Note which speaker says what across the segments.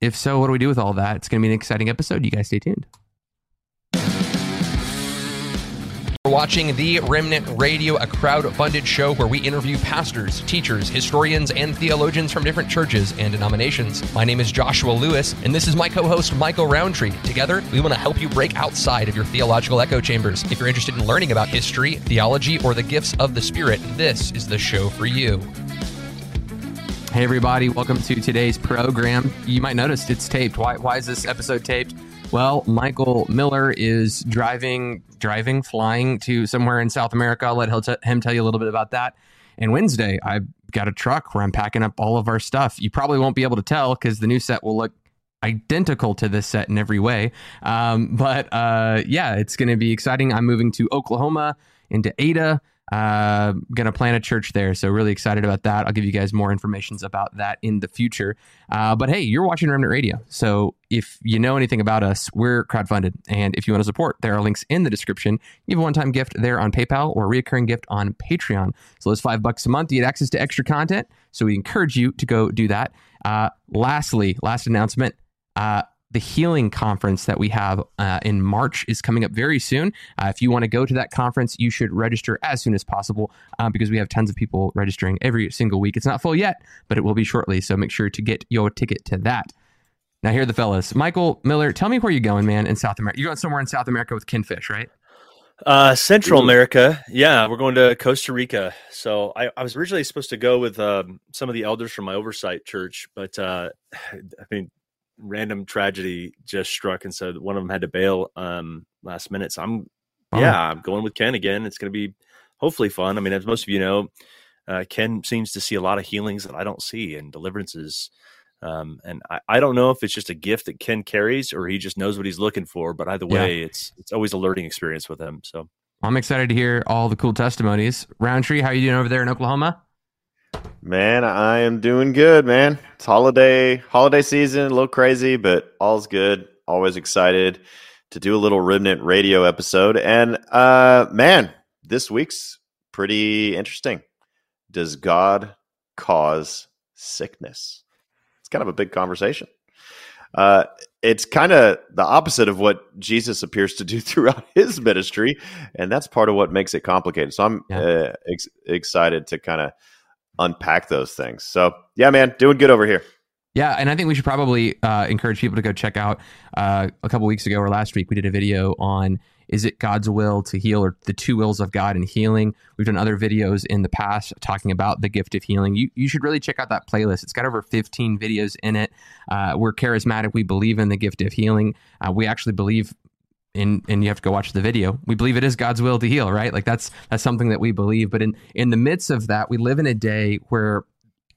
Speaker 1: If so, what do we do with all that? It's going to be an exciting episode. You guys stay tuned. We're watching The Remnant Radio, a crowd-funded show where we interview pastors, teachers, historians, and theologians from different churches and denominations. My name is Joshua Lewis, and this is my co-host Michael Rowntree. Together, we want to help you break outside of your theological echo chambers. If you're interested in learning about history, theology, or the gifts of the Spirit, this is the show for you. Hey, everybody, welcome to today's program. You might notice it's taped. Why, why is this episode taped? Well, Michael Miller is driving, driving, flying to somewhere in South America. I'll let him tell you a little bit about that. And Wednesday, I've got a truck where I'm packing up all of our stuff. You probably won't be able to tell because the new set will look identical to this set in every way. Um, but uh, yeah, it's going to be exciting. I'm moving to Oklahoma into Ada. Uh, gonna plant a church there, so really excited about that. I'll give you guys more information about that in the future. Uh, but hey, you're watching Remnant Radio, so if you know anything about us, we're crowdfunded, and if you want to support, there are links in the description. You have a one-time gift there on PayPal or a recurring gift on Patreon. So it's five bucks a month. You get access to extra content, so we encourage you to go do that. Uh, lastly, last announcement. The healing conference that we have uh, in March is coming up very soon. Uh, if you want to go to that conference, you should register as soon as possible uh, because we have tons of people registering every single week. It's not full yet, but it will be shortly. So make sure to get your ticket to that. Now, here are the fellas. Michael Miller, tell me where you're going, man, in South America. You're going somewhere in South America with Ken Fish, right?
Speaker 2: Uh, Central Ooh. America. Yeah, we're going to Costa Rica. So I, I was originally supposed to go with um, some of the elders from my oversight church, but uh, I mean, random tragedy just struck, and so one of them had to bail um, last minute. So I'm, yeah, I'm going with Ken again. It's going to be hopefully fun. I mean, as most of you know, uh, Ken seems to see a lot of healings that I don't see and deliverances. Um, and I, I, don't know if it's just a gift that Ken carries or he just knows what he's looking for. But either way, yeah. it's it's always a learning experience with him. So
Speaker 1: I'm excited to hear all the cool testimonies. Rowntree, how are you doing over there in Oklahoma?
Speaker 3: Man, I am doing good, man. It's holiday holiday season, a little crazy, but all's good. Always excited to do a little Remnant radio episode. And uh man, this week's pretty interesting. Does God cause sickness? It's kind of a big conversation. Uh, it's kind of the opposite of what Jesus appears to do throughout his ministry, and that's part of what makes it complicated. So I'm yeah. uh, ex- excited to kind of unpack those things. So yeah, man, doing good over here.
Speaker 1: Yeah, and I think we should probably uh, encourage people to go check out. Uh, a couple weeks ago or last week, we did a video on is it God's will to heal or the two wills of God in healing. We've done other videos in the past talking about the gift of healing. You you should really check out that playlist. It's got over 15 videos in it. Uh, we're charismatic. We believe in the gift of healing. Uh, we actually believe and and you have to go watch the video. We believe it is God's will to heal, right? Like that's that's something that we believe. But in in the midst of that, we live in a day where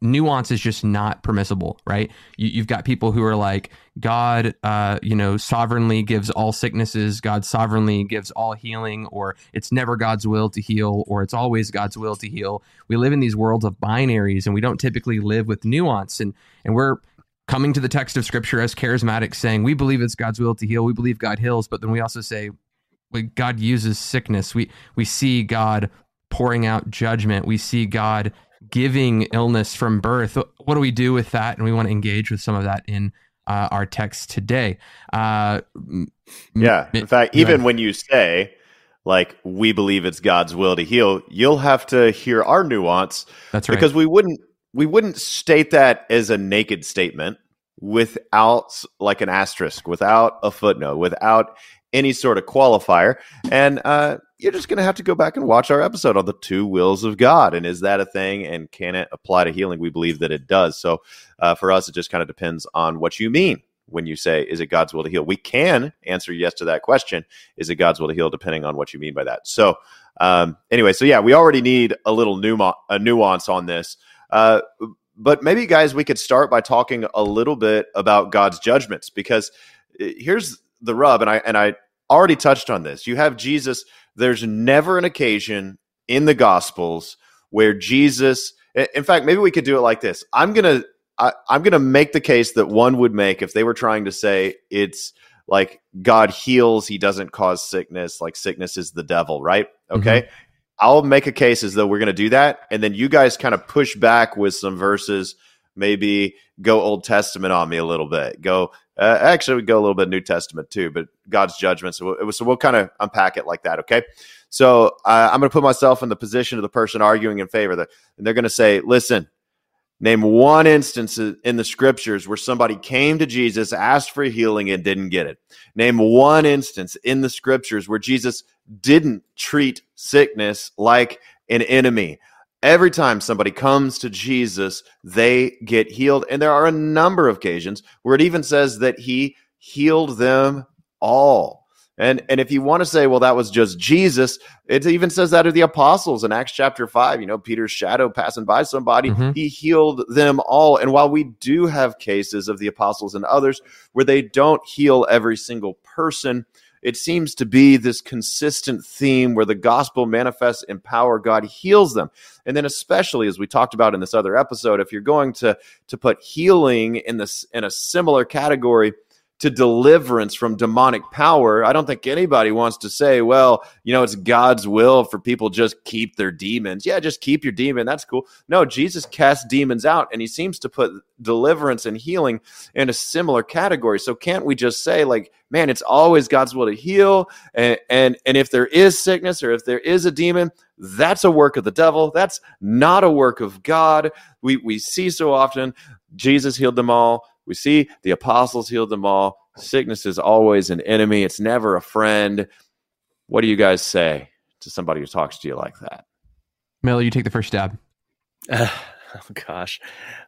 Speaker 1: nuance is just not permissible, right? You, have got people who are like, God, uh, you know, sovereignly gives all sicknesses, God sovereignly gives all healing, or it's never God's will to heal, or it's always God's will to heal. We live in these worlds of binaries, and we don't typically live with nuance, and and we're coming to the text of scripture as charismatics saying we believe it's god's will to heal. We believe god heals. But then we also say god uses sickness. We we see god pouring out judgment. We see god giving illness from birth. What do we do with that? And we want to engage with some of that in uh, our text today. Uh,
Speaker 3: yeah. in fact even when you say like we believe it's god's will to heal you'll have to hear our nuance
Speaker 1: that's right.
Speaker 3: because we wouldn't we wouldn't state that as a naked statement without like an asterisk, without a footnote, without any sort of qualifier. And uh, you're just going to have to go back and watch our episode on the two wills of God. And is that a thing? And can it apply to healing? We believe that it does. So uh, for us, it just kind of depends on what you mean when you say, is it God's will to heal? We can answer yes to that question. Is it God's will to heal, depending on what you mean by that? So, um, anyway, so yeah, we already need a little nuance, a nuance on this. Uh, but maybe, guys, we could start by talking a little bit about God's judgments because uh, here's the rub, and I and I already touched on this. You have Jesus. There's never an occasion in the Gospels where Jesus. In fact, maybe we could do it like this. I'm gonna I, I'm gonna make the case that one would make if they were trying to say it's like God heals, He doesn't cause sickness. Like sickness is the devil, right? Okay. Mm-hmm. I'll make a case as though we're going to do that, and then you guys kind of push back with some verses. Maybe go Old Testament on me a little bit. Go uh, actually, we go a little bit New Testament too, but God's judgment. So, we'll, so we'll kind of unpack it like that. Okay. So uh, I'm going to put myself in the position of the person arguing in favor that, and they're going to say, listen, name one instance in the scriptures where somebody came to Jesus, asked for healing, and didn't get it. Name one instance in the scriptures where Jesus didn't treat sickness like an enemy. Every time somebody comes to Jesus, they get healed. And there are a number of occasions where it even says that he healed them all. And, and if you want to say, well, that was just Jesus, it even says that of the apostles in Acts chapter 5. You know, Peter's shadow passing by somebody, mm-hmm. he healed them all. And while we do have cases of the apostles and others where they don't heal every single person, it seems to be this consistent theme where the gospel manifests in power, God heals them. And then especially as we talked about in this other episode, if you're going to to put healing in this in a similar category, to deliverance from demonic power, I don't think anybody wants to say, well, you know, it's God's will for people just keep their demons. Yeah, just keep your demon. That's cool. No, Jesus casts demons out and he seems to put deliverance and healing in a similar category. So can't we just say like, man, it's always God's will to heal and and and if there is sickness or if there is a demon, that's a work of the devil. That's not a work of God. We we see so often Jesus healed them all we see the apostles healed them all. Sickness is always an enemy, it's never a friend. What do you guys say to somebody who talks to you like that?
Speaker 1: Miller, you take the first stab.
Speaker 2: Uh, oh, gosh.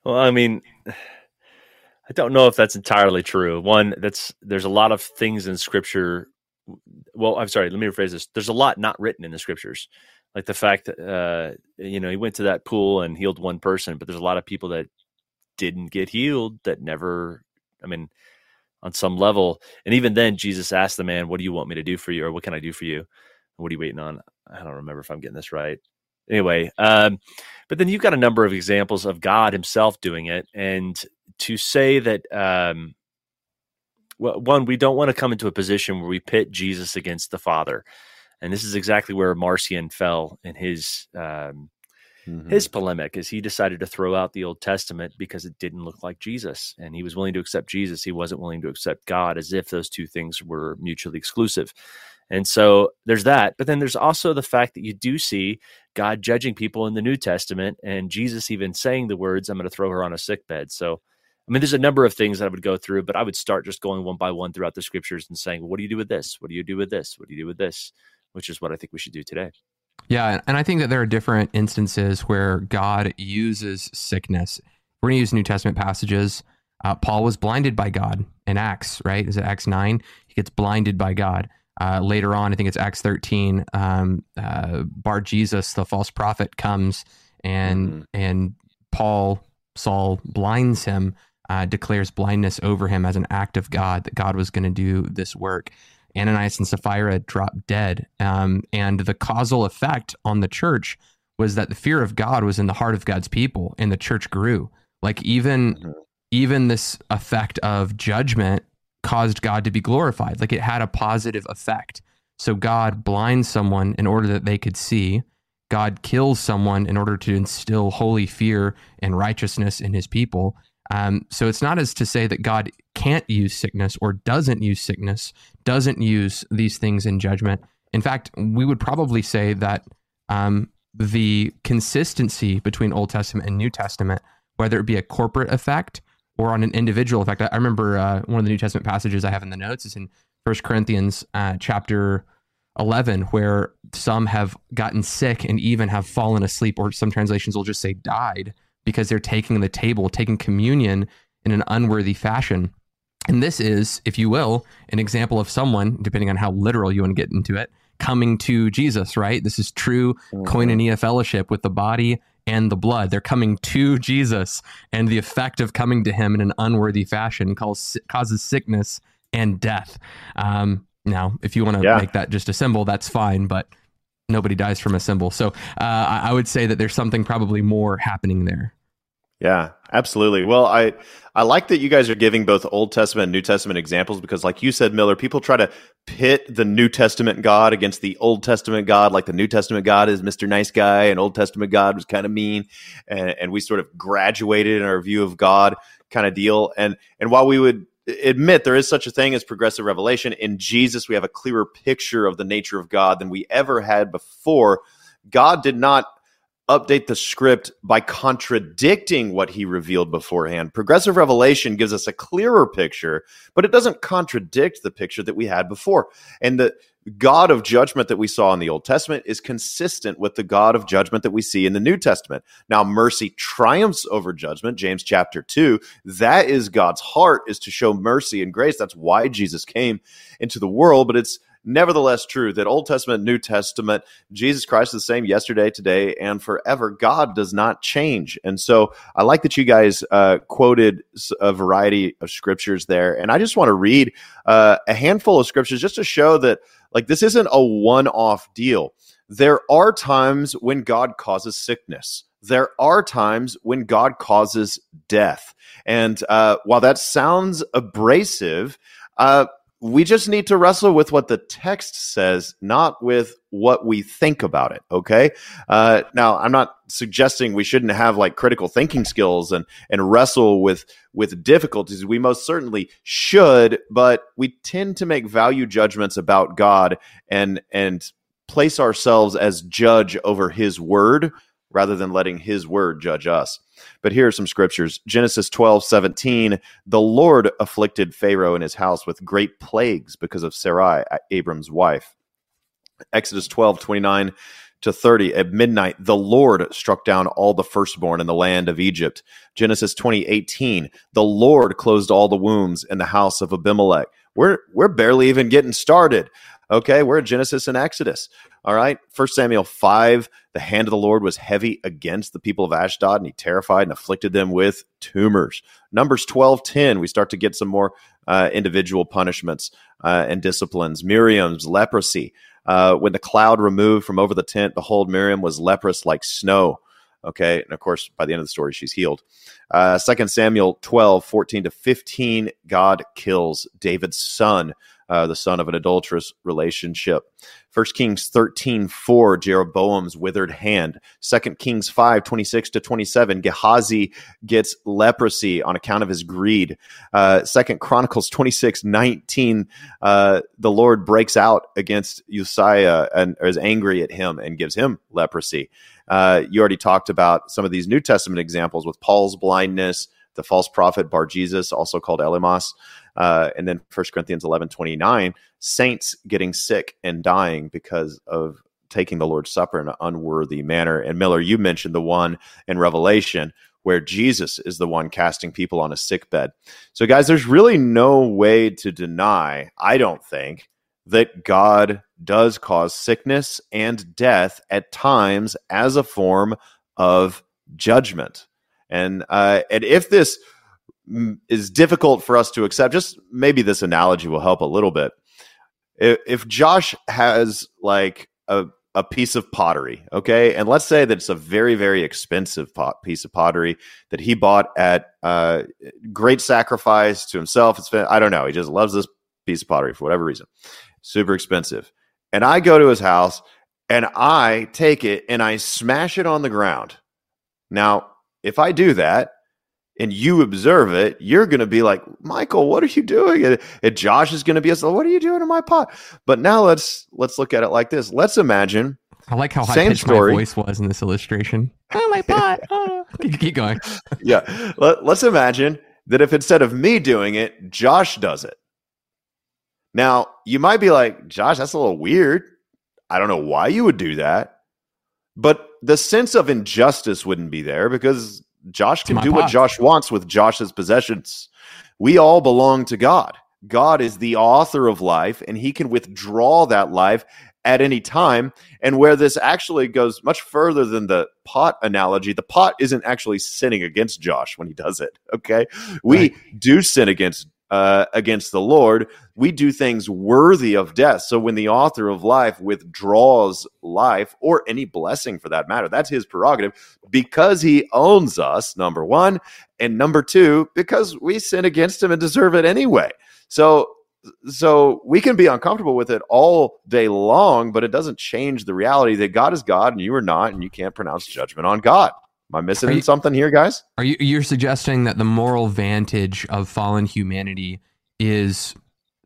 Speaker 2: Well, I mean, I don't know if that's entirely true. One, that's there's a lot of things in scripture. Well, I'm sorry, let me rephrase this. There's a lot not written in the scriptures like the fact that uh, you know he went to that pool and healed one person, but there's a lot of people that didn't get healed that never i mean on some level and even then jesus asked the man what do you want me to do for you or what can i do for you? What are you waiting on? I don't remember if i'm getting this right. Anyway um, but then you've got a number of examples of god himself doing it and to say that um, well, one we don't want to come into a position where we pit jesus against the father and this is exactly where marcion fell in his um, Mm-hmm. His polemic is he decided to throw out the Old Testament because it didn't look like Jesus, and he was willing to accept Jesus. He wasn't willing to accept God, as if those two things were mutually exclusive. And so there's that. But then there's also the fact that you do see God judging people in the New Testament, and Jesus even saying the words, "I'm going to throw her on a sick bed." So. I mean, there's a number of things that I would go through, but I would start just going one by one throughout the scriptures and saying, well, what do you do with this? What do you do with this? What do you do with this? Which is what I think we should do today.
Speaker 1: Yeah, and I think that there are different instances where God uses sickness. We're going to use New Testament passages. Uh, Paul was blinded by God in Acts, right? Is it Acts 9? He gets blinded by God. Uh, later on, I think it's Acts 13. Um, uh, Bar Jesus, the false prophet, comes and mm-hmm. and Paul Saul blinds him, uh, declares blindness over him as an act of God that God was going to do this work. Ananias and Sapphira dropped dead. Um, and the causal effect on the church was that the fear of God was in the heart of God's people and the church grew. Like even mm-hmm. even this effect of judgment caused God to be glorified. Like it had a positive effect. So God blinds someone in order that they could see. God kills someone in order to instill holy fear and righteousness in his people. Um, so it's not as to say that God can't use sickness or doesn't use sickness, doesn't use these things in judgment. In fact, we would probably say that um, the consistency between Old Testament and New Testament, whether it be a corporate effect or on an individual effect. I, remember uh, one of the New Testament passages I have in the notes is in First Corinthians uh, chapter 11, where some have gotten sick and even have fallen asleep, or some translations will just say died because they're taking the table, taking communion in an unworthy fashion. And this is, if you will, an example of someone, depending on how literal you want to get into it, coming to Jesus, right? This is true mm-hmm. koinonia fellowship with the body and the blood. They're coming to Jesus, and the effect of coming to him in an unworthy fashion causes, causes sickness and death. Um, now, if you want to yeah. make that just a symbol, that's fine, but nobody dies from a symbol. So uh, I would say that there's something probably more happening there.
Speaker 3: Yeah, absolutely. Well, I I like that you guys are giving both Old Testament and New Testament examples because, like you said, Miller, people try to pit the New Testament God against the Old Testament God. Like the New Testament God is Mister Nice Guy, and Old Testament God was kind of mean, and, and we sort of graduated in our view of God, kind of deal. And and while we would admit there is such a thing as progressive revelation in Jesus, we have a clearer picture of the nature of God than we ever had before. God did not update the script by contradicting what he revealed beforehand. Progressive revelation gives us a clearer picture, but it doesn't contradict the picture that we had before. And the God of judgment that we saw in the Old Testament is consistent with the God of judgment that we see in the New Testament. Now, mercy triumphs over judgment, James chapter 2. That is God's heart is to show mercy and grace. That's why Jesus came into the world, but it's nevertheless true that Old Testament, New Testament, Jesus Christ is the same yesterday, today, and forever. God does not change. And so I like that you guys uh, quoted a variety of scriptures there. And I just want to read uh, a handful of scriptures just to show that, like, this isn't a one off deal. There are times when God causes sickness there are times when God causes death. And uh, while that sounds abrasive, uh, we just need to wrestle with what the text says, not with what we think about it. Okay. Uh, now, I'm not suggesting we shouldn't have like critical thinking skills and and wrestle with with difficulties. We most certainly should, but we tend to make value judgments about God and and place ourselves as judge over His word rather than letting His word judge us. But here are some scriptures Genesis 12, 17. The Lord afflicted Pharaoh and his house with great plagues because of Sarai, Abram's wife. Exodus 12, 29 to 30. At midnight, the Lord struck down all the firstborn in the land of Egypt. Genesis 20, 18. The Lord closed all the wombs in the house of Abimelech. We're, we're barely even getting started. Okay, we're at Genesis and Exodus. All right. First Samuel 5, the hand of the Lord was heavy against the people of Ashdod, and he terrified and afflicted them with tumors. Numbers 12, 10, we start to get some more uh, individual punishments uh, and disciplines. Miriam's leprosy. Uh, when the cloud removed from over the tent, behold, Miriam was leprous like snow. Okay. And of course, by the end of the story, she's healed. Uh, 2 Samuel 12, 14 to 15, God kills David's son uh, the son of an adulterous relationship. First Kings 13, 4, Jeroboam's withered hand. Second Kings 5, 26 to 27, Gehazi gets leprosy on account of his greed. Uh, Second Chronicles 26, 19, uh, the Lord breaks out against Uzziah and is angry at him and gives him leprosy. Uh, you already talked about some of these New Testament examples with Paul's blindness, the false prophet Bar Jesus, also called Elymas. Uh, and then 1 Corinthians 11 29, saints getting sick and dying because of taking the Lord's Supper in an unworthy manner. And Miller, you mentioned the one in Revelation where Jesus is the one casting people on a sick bed. So, guys, there's really no way to deny, I don't think, that God does cause sickness and death at times as a form of judgment. And uh, and if this is difficult for us to accept. Just maybe this analogy will help a little bit. If, if Josh has like a a piece of pottery, okay, and let's say that it's a very very expensive pot, piece of pottery that he bought at uh, great sacrifice to himself. It's I don't know. He just loves this piece of pottery for whatever reason. Super expensive, and I go to his house and I take it and I smash it on the ground. Now, if I do that, and you observe it, you're going to be like, Michael, what are you doing? And, and Josh is going to be, like, what are you doing in my pot? But now let's let's look at it like this. Let's imagine.
Speaker 1: I like how high pitched my voice was in this illustration. Oh my pot! Oh. Keep going.
Speaker 3: yeah, Let, let's imagine that if instead of me doing it, Josh does it. Now, you might be like, Josh, that's a little weird. I don't know why you would do that. But the sense of injustice wouldn't be there because Josh can do pot. what Josh wants with Josh's possessions. We all belong to God. God is the author of life, and he can withdraw that life at any time. And where this actually goes much further than the pot analogy, the pot isn't actually sinning against Josh when he does it. Okay. We right. do sin against uh, against the Lord, we do things worthy of death. So when the author of life withdraws life or any blessing for that matter, that's his prerogative because he owns us, number one. And number two, because we sin against him and deserve it anyway. So so we can be uncomfortable with it all day long, but it doesn't change the reality that God is God and you are not, and you can't pronounce judgment on God. Am I missing you, something here, guys?
Speaker 1: Are you you're suggesting that the moral vantage of fallen humanity is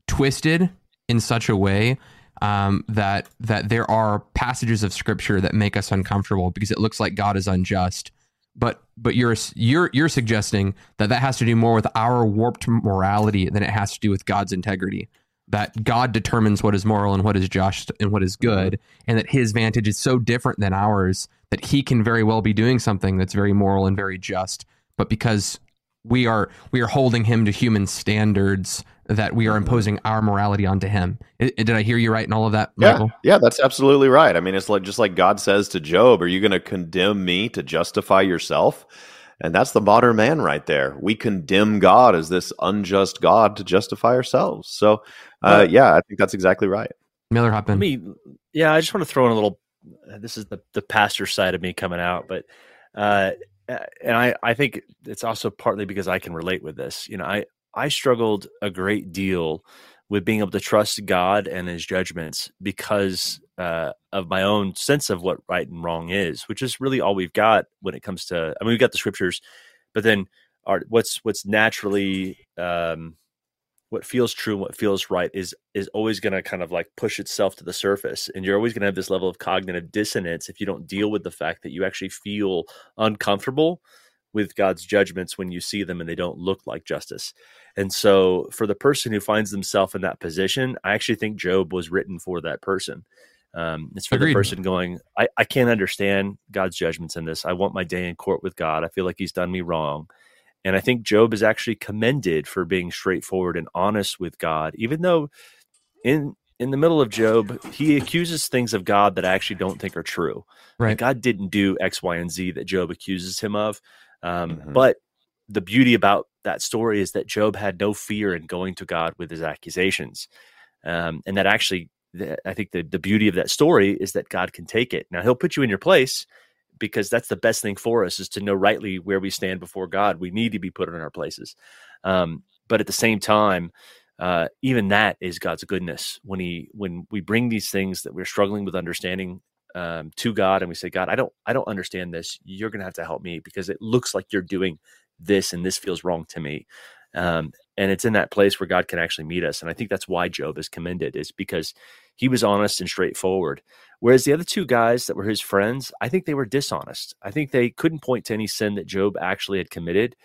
Speaker 1: twisted in such a way um, that that there are passages of scripture that make us uncomfortable because it looks like God is unjust. But but you're you're you're suggesting that that has to do more with our warped morality than it has to do with God's integrity. That God determines what is moral and what is just and what is mm-hmm. good, and that His vantage is so different than ours that he can very well be doing something that's very moral and very just, but because we are we are holding him to human standards that we are mm-hmm. imposing our morality onto him. did I hear you right in all of that,
Speaker 3: Michael? Yeah, yeah, that's absolutely right. I mean, it's like just like God says to Job, "Are you going to condemn me to justify yourself?" And that's the modern man right there. We condemn God as this unjust God to justify ourselves. So, uh, yeah, I think that's exactly right.
Speaker 1: Miller Hoppin.
Speaker 2: Me, yeah, I just want to throw in a little this is the the pastor side of me coming out, but uh, and I I think it's also partly because I can relate with this. You know, I I struggled a great deal with being able to trust God and His judgments because uh, of my own sense of what right and wrong is, which is really all we've got when it comes to. I mean, we've got the scriptures, but then our what's what's naturally um, what feels true and what feels right is is always going to kind of like push itself to the surface and you're always going to have this level of cognitive dissonance if you don't deal with the fact that you actually feel uncomfortable with God's judgments when you see them and they don't look like justice. And so for the person who finds themselves in that position, I actually think Job was written for that person. Um, it's for Agreed. the person going, I, I can't understand God's judgments in this. I want my day in court with God. I feel like he's done me wrong. And I think Job is actually commended for being straightforward and honest with God, even though in in the middle of Job, he accuses things of God that I actually don't think are true. Right. Like God didn't do X, Y, and Z that Job accuses him of. Um, mm-hmm. But the beauty about that story is that Job had no fear in going to God with his accusations. Um, and that actually, I think the, the beauty of that story is that God can take it. Now, he'll put you in your place because that's the best thing for us is to know rightly where we stand before God. We need to be put in our places. Um, but at the same time, uh, even that is God's goodness. When he when we bring these things that we're struggling with understanding um, to God, and we say, God, I don't I don't understand this. You're going to have to help me because it looks like you're doing this, and this feels wrong to me. Um, and it's in that place where God can actually meet us. And I think that's why Job is commended, is because he was honest and straightforward. Whereas the other two guys that were his friends, I think they were dishonest. I think they couldn't point to any sin that Job actually had committed.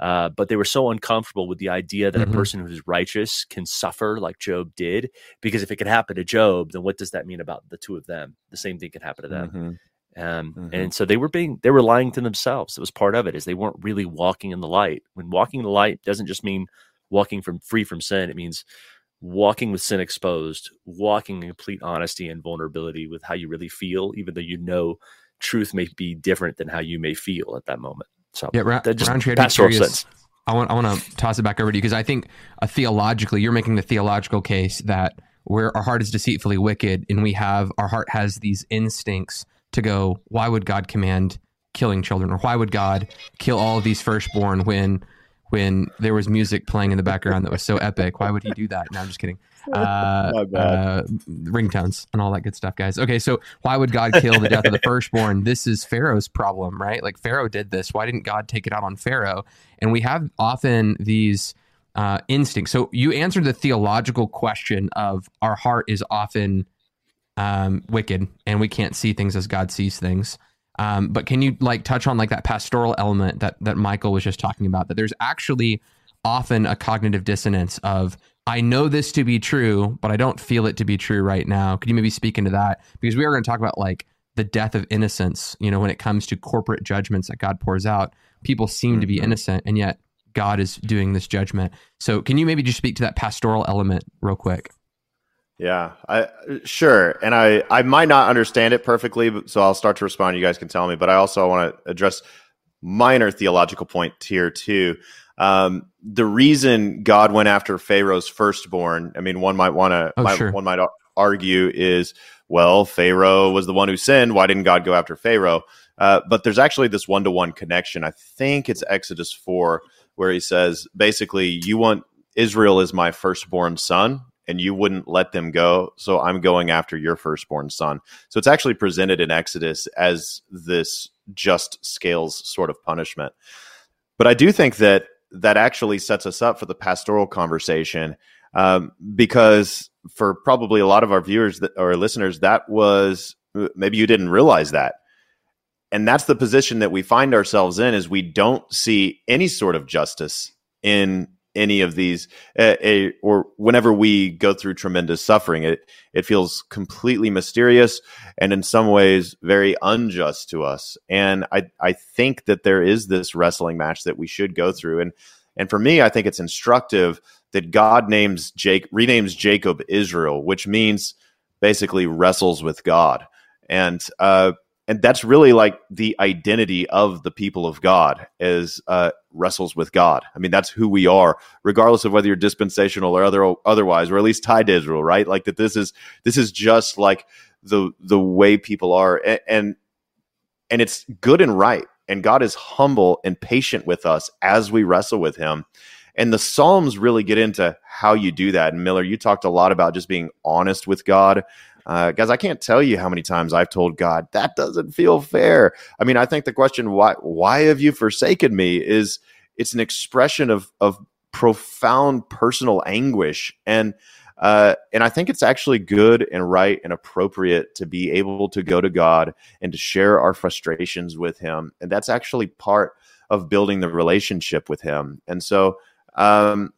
Speaker 2: Uh, but they were so uncomfortable with the idea that mm-hmm. a person who's righteous can suffer like Job did. Because if it could happen to Job, then what does that mean about the two of them? The same thing could happen to them. Mm-hmm. Um, mm-hmm. And so they were being, they were lying to themselves. It was part of it, is they weren't really walking in the light. When walking in the light doesn't just mean walking from free from sin. It means walking with sin exposed, walking in complete honesty and vulnerability with how you really feel, even though you know truth may be different than how you may feel at that moment. So
Speaker 1: yeah, Ra- that just Rowntree, pastoral sense. I want I want to toss it back over to you because I think uh, theologically, you're making the theological case that where our heart is deceitfully wicked, and we have our heart has these instincts to go, why would God command killing children, or why would God kill all of these firstborn when when there was music playing in the background that was so epic. Why would he do that? No, I'm just kidding. Uh, uh, ringtones and all that good stuff, guys. Okay, so why would God kill the death of the firstborn? This is Pharaoh's problem, right? Like Pharaoh did this. Why didn't God take it out on Pharaoh? And we have often these uh, instincts. So you answered the theological question of our heart is often um, wicked and we can't see things as God sees things. Um, but can you like touch on like that pastoral element that that Michael was just talking about? That there's actually often a cognitive dissonance of I know this to be true, but I don't feel it to be true right now. Could you maybe speak into that? Because we are going to talk about like the death of innocence. You know, when it comes to corporate judgments that God pours out, people seem mm-hmm. to be mm-hmm. innocent, and yet God is doing this judgment. So, can you maybe just speak to that pastoral element real quick?
Speaker 3: Yeah, I sure, and I I might not understand it perfectly, so I'll start to respond. You guys can tell me, but I also want to address minor theological point here too. Um, the reason God went after Pharaoh's firstborn, I mean, one might want to, oh, sure. one might argue is, well, Pharaoh was the one who sinned. Why didn't God go after Pharaoh? Uh, but there's actually this one to one connection. I think it's Exodus 4, where he says, basically, you want Israel is my firstborn son, and you wouldn't let them go. So I'm going after your firstborn son. So it's actually presented in Exodus as this just scales sort of punishment. But I do think that that actually sets us up for the pastoral conversation um, because for probably a lot of our viewers that, or listeners, that was maybe you didn't realize that. And that's the position that we find ourselves in is we don't see any sort of justice in any of these a, or whenever we go through tremendous suffering it it feels completely mysterious and in some ways very unjust to us. And i i think that there is this wrestling match that we should go through. And and for me i think it's instructive that god names jake renames jacob israel which means basically wrestles with god. And uh and that's really like the identity of the people of God as uh, wrestles with God. I mean, that's who we are, regardless of whether you're dispensational or other otherwise, or at least tied to Israel, right? Like that. This is this is just like the the way people are, and and, and it's good and right. And God is humble and patient with us as we wrestle with Him. And the Psalms really get into how you do that. And Miller, you talked a lot about just being honest with God. Uh, guys, I can't tell you how many times I've told God that doesn't feel fair. I mean, I think the question why why have you forsaken me is it's an expression of of profound personal anguish and uh, and I think it's actually good and right and appropriate to be able to go to God and to share our frustrations with Him, and that's actually part of building the relationship with Him. And so, um,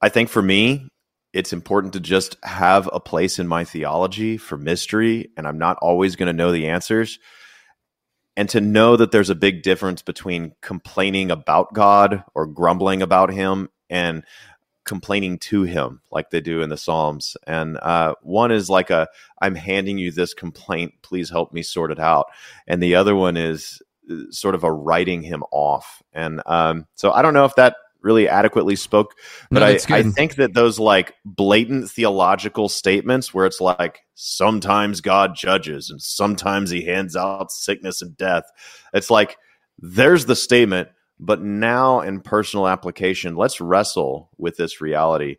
Speaker 3: I think for me, it's important to just have a place in my theology for mystery, and I'm not always going to know the answers. And to know that there's a big difference between complaining about God or grumbling about Him and complaining to Him, like they do in the Psalms. And uh, one is like a, I'm handing you this complaint, please help me sort it out. And the other one is uh, sort of a writing Him off. And um, so I don't know if that really adequately spoke. But no, I, I think that those like blatant theological statements where it's like sometimes God judges and sometimes he hands out sickness and death. It's like there's the statement, but now in personal application, let's wrestle with this reality.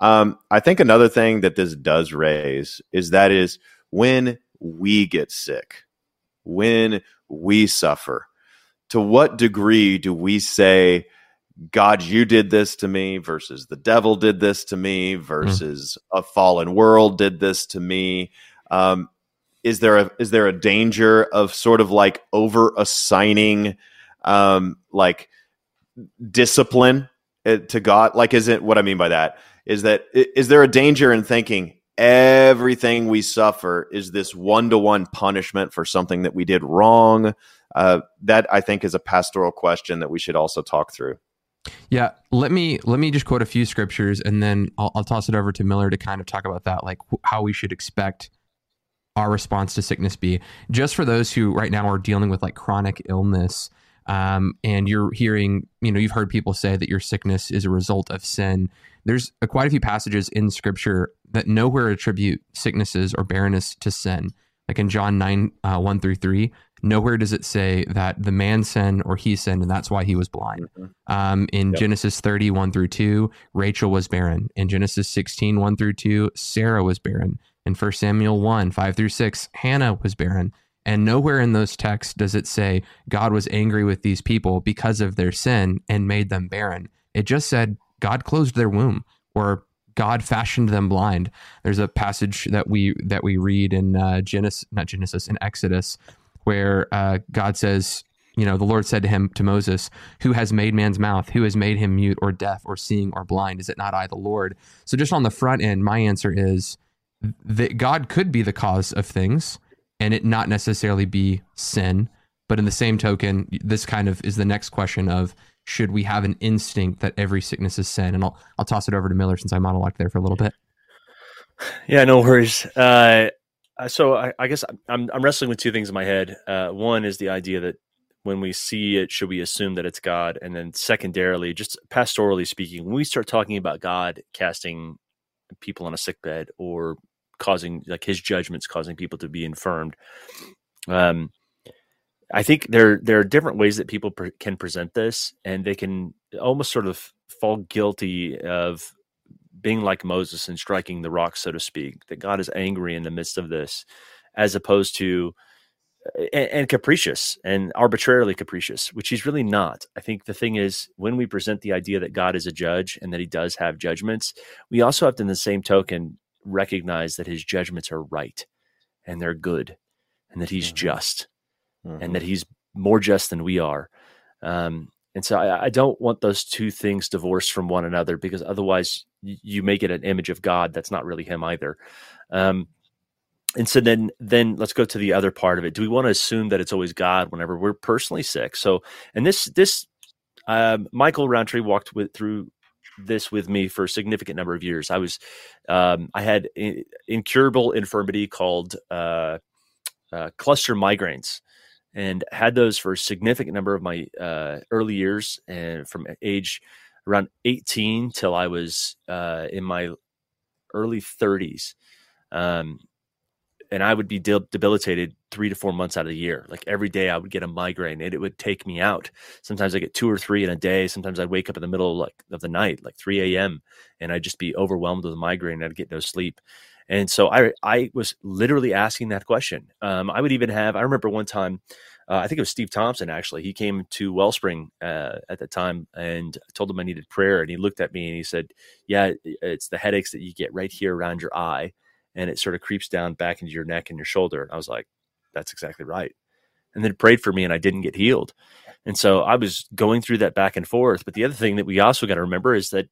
Speaker 3: Um, I think another thing that this does raise is that is when we get sick, when we suffer, to what degree do we say, God, you did this to me versus the devil did this to me versus mm. a fallen world did this to me. Um, is there a is there a danger of sort of like over assigning um, like discipline uh, to God? Like, is it what I mean by that? Is that is there a danger in thinking everything we suffer is this one to one punishment for something that we did wrong? Uh, that I think is a pastoral question that we should also talk through.
Speaker 1: Yeah, let me let me just quote a few scriptures, and then I'll, I'll toss it over to Miller to kind of talk about that, like how we should expect our response to sickness be. Just for those who right now are dealing with like chronic illness, um, and you're hearing, you know, you've heard people say that your sickness is a result of sin. There's a, quite a few passages in Scripture that nowhere attribute sicknesses or barrenness to sin. Like in John nine uh, one through three, Nowhere does it say that the man sinned or he sinned, and that's why he was blind. Mm-hmm. Um, in yep. Genesis 30, 1 through 2, Rachel was barren. In Genesis 16, 1 through 2, Sarah was barren. In 1 Samuel 1, 5 through 6, Hannah was barren. And nowhere in those texts does it say God was angry with these people because of their sin and made them barren. It just said God closed their womb or God fashioned them blind. There's a passage that we that we read in uh, Genesis, not Genesis, in Exodus, where uh, God says, you know, the Lord said to him, to Moses, Who has made man's mouth? Who has made him mute or deaf or seeing or blind? Is it not I, the Lord? So, just on the front end, my answer is that God could be the cause of things and it not necessarily be sin. But in the same token, this kind of is the next question of should we have an instinct that every sickness is sin? And I'll, I'll toss it over to Miller since I monologued there for a little bit.
Speaker 2: Yeah, no worries. Uh, so I, I, guess I'm, I'm wrestling with two things in my head. Uh, one is the idea that when we see it, should we assume that it's God? And then secondarily, just pastorally speaking, when we start talking about God casting people on a sick bed or causing like his judgments causing people to be infirmed, um, I think there there are different ways that people pre- can present this, and they can almost sort of fall guilty of being like Moses and striking the rock, so to speak. That God is angry in the midst of this, as opposed to and, and, capricious and arbitrarily capricious, which he's really not. I think the thing is, when we present the idea that God is a judge and that he does have judgments, we also have to, in the same token, recognize that his judgments are right and they're good and that he's mm-hmm. just mm-hmm. and that he's more just than we are. Um, and so I, I, don't want those two things divorced from one another because otherwise you, may get an image of God that's not really him either. Um, and so then then let's go to the other part of it do we want to assume that it's always god whenever we're personally sick so and this this um, michael Rowntree walked with through this with me for a significant number of years i was um, i had incurable infirmity called uh, uh, cluster migraines and had those for a significant number of my uh, early years and from age around 18 till i was uh, in my early 30s um, and I would be debilitated three to four months out of the year. Like every day, I would get a migraine, and it would take me out. Sometimes I get two or three in a day. Sometimes I'd wake up in the middle of like of the night, like three a.m., and I'd just be overwhelmed with a migraine. I'd get no sleep, and so I I was literally asking that question. Um, I would even have. I remember one time. Uh, I think it was Steve Thompson actually. He came to Wellspring uh, at the time and told him I needed prayer. And he looked at me and he said, "Yeah, it's the headaches that you get right here around your eye." and it sort of creeps down back into your neck and your shoulder. And I was like, that's exactly right. And then prayed for me and I didn't get healed. And so I was going through that back and forth. But the other thing that we also got to remember is that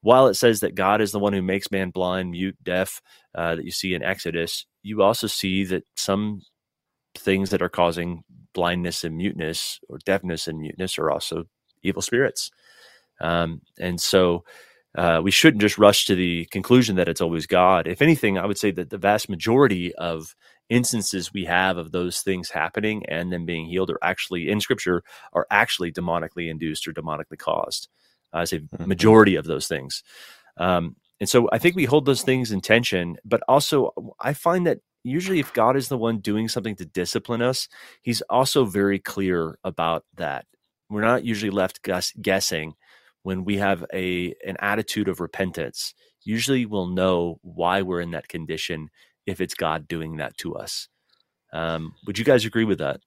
Speaker 2: while it says that God is the one who makes man blind, mute, deaf, uh, that you see in Exodus, you also see that some things that are causing blindness and muteness or deafness and muteness are also evil spirits. Um, and so uh, we shouldn't just rush to the conclusion that it's always God. If anything, I would say that the vast majority of instances we have of those things happening and then being healed are actually in Scripture are actually demonically induced or demonically caused. I say mm-hmm. majority of those things. Um, and so I think we hold those things in tension, but also I find that usually if God is the one doing something to discipline us, he's also very clear about that. We're not usually left guess- guessing when we have a an attitude of repentance, usually we'll know why we're in that condition if it's God doing that to us. Um, would you guys agree with that?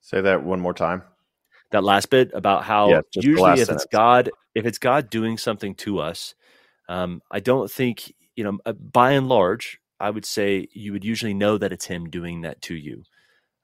Speaker 3: Say that one more time.
Speaker 2: That last bit about how yeah, usually if sentence. it's God, if it's God doing something to us, um, I don't think you know. Uh, by and large, I would say you would usually know that it's Him doing that to you.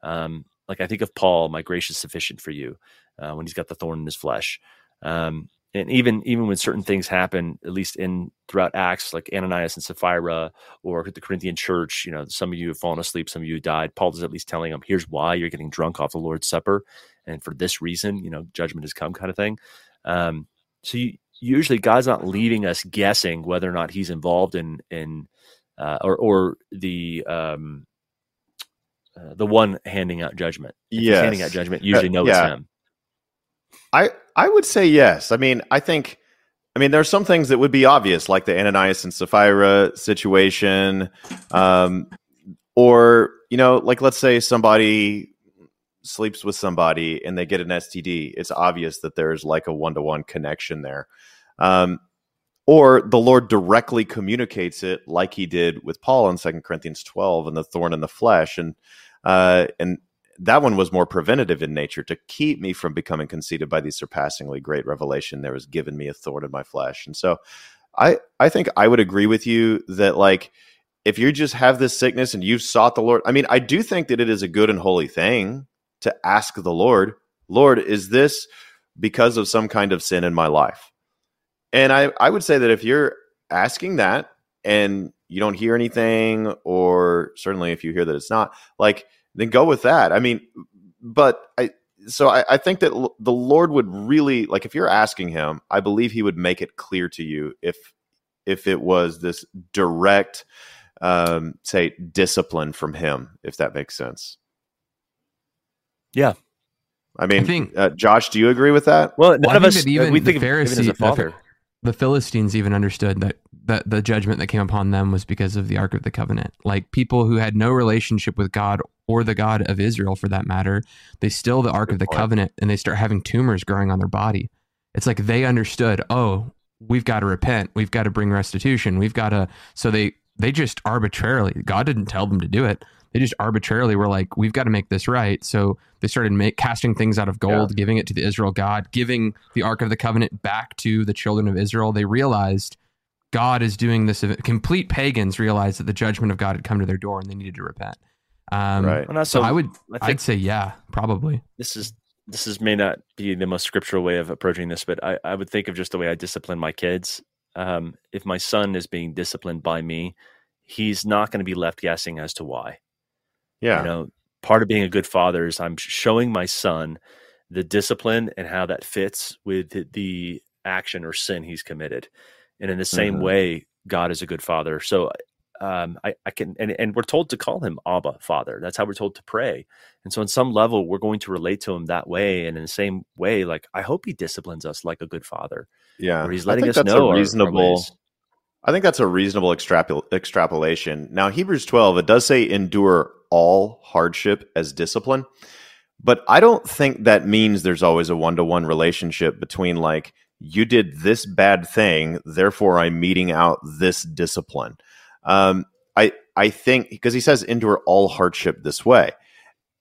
Speaker 2: Um, like I think of Paul, my grace is sufficient for you, uh, when he's got the thorn in his flesh. Um, and even even when certain things happen, at least in throughout Acts, like Ananias and Sapphira, or the Corinthian church, you know, some of you have fallen asleep, some of you died. Paul is at least telling them, "Here's why you're getting drunk off the Lord's Supper, and for this reason, you know, judgment has come," kind of thing. Um, so you, usually, God's not leaving us guessing whether or not He's involved in in uh, or or the um, uh, the one handing out judgment.
Speaker 3: Yeah,
Speaker 2: handing out judgment. Usually, uh, know yeah. it's Him.
Speaker 3: I I would say yes. I mean, I think I mean there are some things that would be obvious, like the Ananias and Sapphira situation, um, or you know, like let's say somebody sleeps with somebody and they get an STD. It's obvious that there's like a one to one connection there. Um, or the Lord directly communicates it, like He did with Paul in Second Corinthians twelve, and the thorn in the flesh, and uh, and that one was more preventative in nature to keep me from becoming conceited by the surpassingly great revelation there was given me a thorn in my flesh. And so I I think I would agree with you that like if you just have this sickness and you've sought the Lord, I mean, I do think that it is a good and holy thing to ask the Lord, Lord, is this because of some kind of sin in my life? And I, I would say that if you're asking that and you don't hear anything, or certainly if you hear that it's not, like, then go with that. I mean, but I, so I, I think that l- the Lord would really like if you're asking Him, I believe He would make it clear to you if if it was this direct, um, say, discipline from Him, if that makes sense.
Speaker 2: Yeah.
Speaker 3: I mean,
Speaker 1: I think-
Speaker 3: uh, Josh, do you agree with that?
Speaker 2: Well, none
Speaker 1: Well,
Speaker 2: of us
Speaker 1: even
Speaker 2: we
Speaker 1: the
Speaker 2: think of him
Speaker 1: Pharisee-
Speaker 2: as
Speaker 1: the
Speaker 2: a father.
Speaker 1: Pha- the Philistines even understood that that the judgment that came upon them was because of the Ark of the Covenant. Like people who had no relationship with God or the God of Israel, for that matter, they steal the Ark
Speaker 3: Good
Speaker 1: of the
Speaker 3: point.
Speaker 1: Covenant and they start having tumors growing on their body. It's like they understood. Oh, we've got to repent. We've got to bring restitution. We've got to. So they they just arbitrarily. God didn't tell them to do it. They just arbitrarily were like, we've got to make this right. So they started make, casting things out of gold, giving it to the Israel God, giving the Ark of the Covenant back to the children of Israel. They realized God is doing this. Complete pagans realized that the judgment of God had come to their door and they needed to repent. Um,
Speaker 3: Right.
Speaker 2: And
Speaker 1: So I would,
Speaker 2: I
Speaker 1: I
Speaker 2: think
Speaker 1: would say, yeah, probably.
Speaker 2: this is this is may not be the most scriptural way of approaching this, but I, I would think of just the way I discipline my kids. Um, if my son is being disciplined by me, he's not going to be left guessing as to why.
Speaker 3: Yeah.
Speaker 2: You know, part of being a good father is I'm showing my son the discipline and how that fits with the, action or sin he's committed. And in the same
Speaker 3: Mhm.
Speaker 2: way, God is a good father. So um, I, I can, and, and we're told to call him Abba, Father. That's how we're told to pray. And so, in some level, we're going to relate to him that way. And in the same way, like I hope he disciplines us like a good father,
Speaker 3: yeah.
Speaker 2: where he's
Speaker 3: I
Speaker 2: letting
Speaker 3: think
Speaker 2: us
Speaker 3: that's
Speaker 2: know
Speaker 3: a
Speaker 2: our- our
Speaker 3: reasonable. I think that's a reasonable extrapol- extrapolation. Now, Hebrews 12, it does say endure all hardship as discipline, but I don't think that means there's always a one to one relationship between, like, you did this bad thing, therefore I'm meting out this discipline. Um, I, I think because he says endure all hardship this way,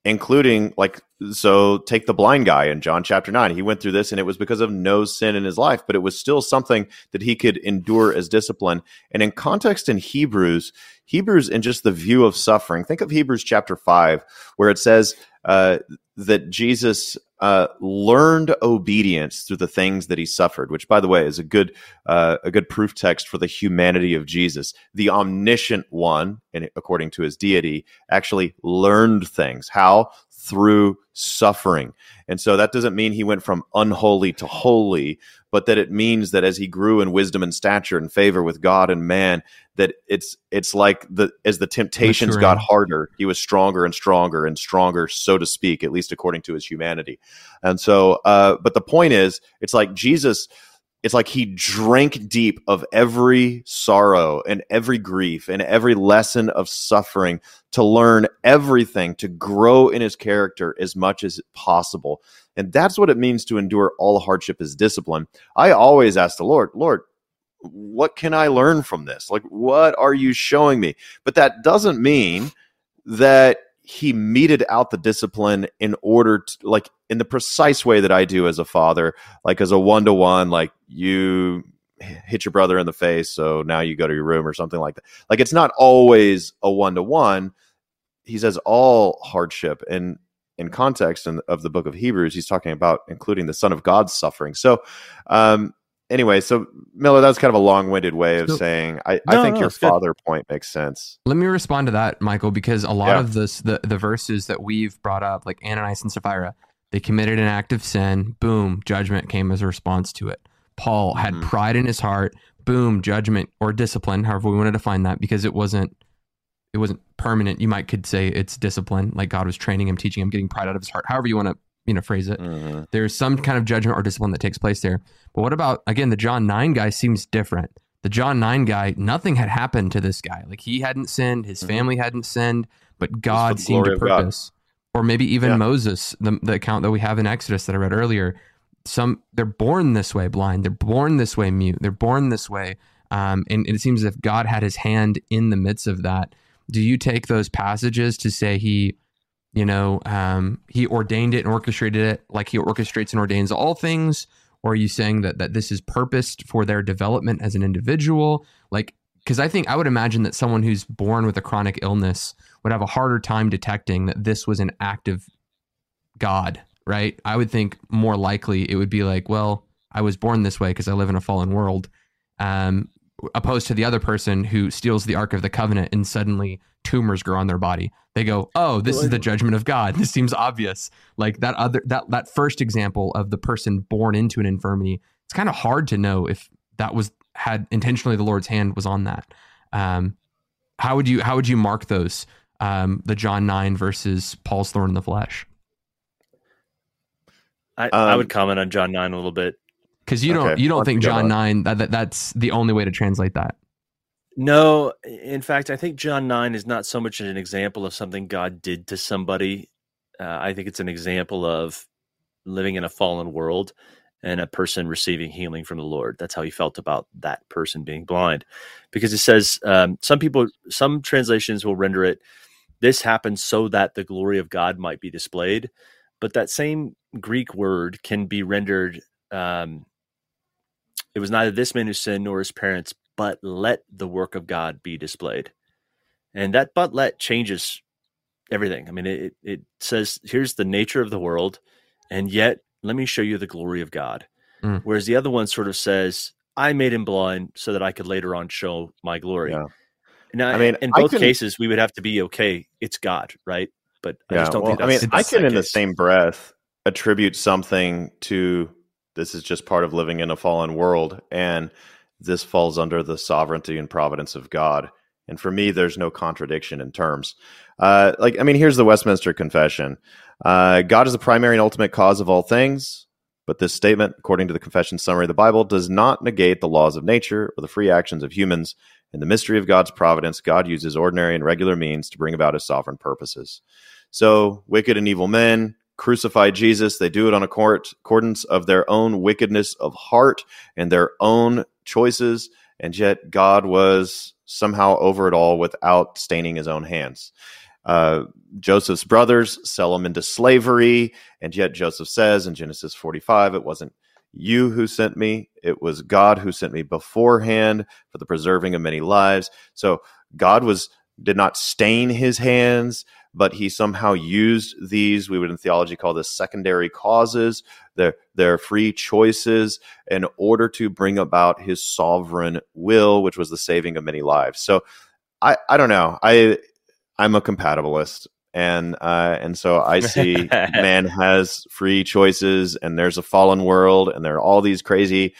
Speaker 3: including like so take the blind guy in John chapter 9 he went through this and it was because of no sin in his life but it was still something that he could endure as discipline. And in context in Hebrews Hebrews in just the view of suffering think of Hebrews chapter 5 where it says uh, that Jesus uh, learned obedience through the things that he suffered, which, by the way, is a good uh, a good proof text for the humanity of Jesus. The omniscient one, and according to his deity, actually learned things. How? Through suffering. And so that doesn't mean he went from unholy to holy, but that it means that as he grew in wisdom and stature and favor with God and man, that it's it's like the as the temptations got harder, he was stronger and stronger and stronger, so to speak, at least according to his humanity. And so, uh, but the point is, it's like Jesus, it's like he drank deep of every sorrow and every grief and every lesson of suffering to learn everything, to grow in his character as much as possible. And that's what it means to endure all hardship as discipline. I always ask the Lord, Lord, what can I learn from this? Like, what are you showing me? But that doesn't mean that he meted out the discipline in order to, like, in the precise way that I do as a father, like as a one to one, like you hit your brother in the face, so now you go to your room or something like that. Like, it's not always a one to one. He says all hardship and in context of the book of Hebrews, he's talking about including the Son of God's suffering. So, um, anyway, so Miller, that was kind of a long-winded way of
Speaker 1: So-
Speaker 3: saying I, I think
Speaker 2: no,
Speaker 3: your
Speaker 2: it's good.
Speaker 3: father point makes sense.
Speaker 1: Let me respond to that, Michael, because a lot
Speaker 3: Yeah.
Speaker 1: of this, the, the verses that we've brought up, like Ananias and Sapphira, they committed an act of sin. Boom, judgment came as a response to it. Paul had
Speaker 3: Mhm.
Speaker 1: pride in his heart. Boom, judgment or discipline, however we want to define that, because it wasn't it wasn't permanent. You might could say it's discipline, like God was training him, teaching him, getting pride out of his heart. However you want to you know phrase it
Speaker 3: Mhm.
Speaker 1: there's some kind of judgment or discipline that takes place there. But what about again the John 9 guy seems different. The John 9 guy, nothing had happened to this guy. Like he hadn't sinned, his
Speaker 3: Mhm.
Speaker 1: family hadn't sinned, but God seemed to purpose. Or maybe even
Speaker 3: Yeah.
Speaker 1: Moses, the, the account that we have in Exodus that I read earlier. Some they're born this way blind, they're born this way mute, they're born this way. Um, and, and it seems as if God had his hand in the midst of that. Do you take those passages to say he you know um, he ordained it and orchestrated it like he orchestrates and ordains all things or are you saying that that this is purposed for their development as an individual like because i think i would imagine that someone who's born with a chronic illness would have a harder time detecting that this was an active God, right? I would think more likely it would be like, well, I was born this way because I live in a fallen world. Um, opposed to the other person who steals the Ark of the Covenant and suddenly tumors grow on their body. They go, "Oh, this is the judgment of God." This seems obvious. Like that other that that first example of the person born into an infirmity. It's kind of hard to know if that was had intentionally the Lord's hand was on that. Um, how would you how would you mark those? Um, the John nine versus Paul's thorn in the flesh.
Speaker 2: I, um, I would comment on John nine a little bit
Speaker 1: because you don't okay. you don't think John nine that, that that's the only way to translate that.
Speaker 2: No, in fact, I think John 9 is not so much an example of something God did to somebody. Uh, I think it's an example of living in a fallen world and a person receiving healing from the Lord. That's how he felt about that person being blind. Because it says, um, some people, some translations will render it, this happened so that the glory of God might be displayed. But that same Greek word can be rendered, um, it was neither this man who sinned nor his parents, but let the work of God be displayed. And that but let changes everything. I mean, it, it says, here's the nature of the world, and yet let me show you the glory of God. Mm. Whereas the other one sort of says, I made him blind so that I could later on show my glory. Yeah. Now, I mean, in both can, cases, we would have to be okay. It's God, right? But I just don't well, think. I
Speaker 3: mean, I can, in the same breath, attribute something to this is just part of living in a fallen world, and this falls under the sovereignty and providence of God. And for me, there's no contradiction in terms. Uh, like, I mean, here's the Westminster Confession uh, God is the primary and ultimate cause of all things. But this statement, according to the confession summary of the Bible, does not negate the laws of nature or the free actions of humans. In the mystery of God's providence, God uses ordinary and regular means to bring about his sovereign purposes. So, wicked and evil men crucify Jesus. They do it on a court, accordance of their own wickedness of heart and their own choices, and yet God was somehow over it all without staining his own hands. Uh, Joseph's brothers sell him into slavery, and yet Joseph says in Genesis 45, it wasn't you who sent me, it was God who sent me beforehand for the preserving of many lives. So God was did not stain his hands, but he somehow used these, we would in theology call this secondary causes, their, their free choices, in order to bring about his sovereign will, which was the saving of many lives. So I, I don't know. I I'm a compatibilist. And uh, and so I see man has free choices, and there's a fallen world, and there are all these crazy,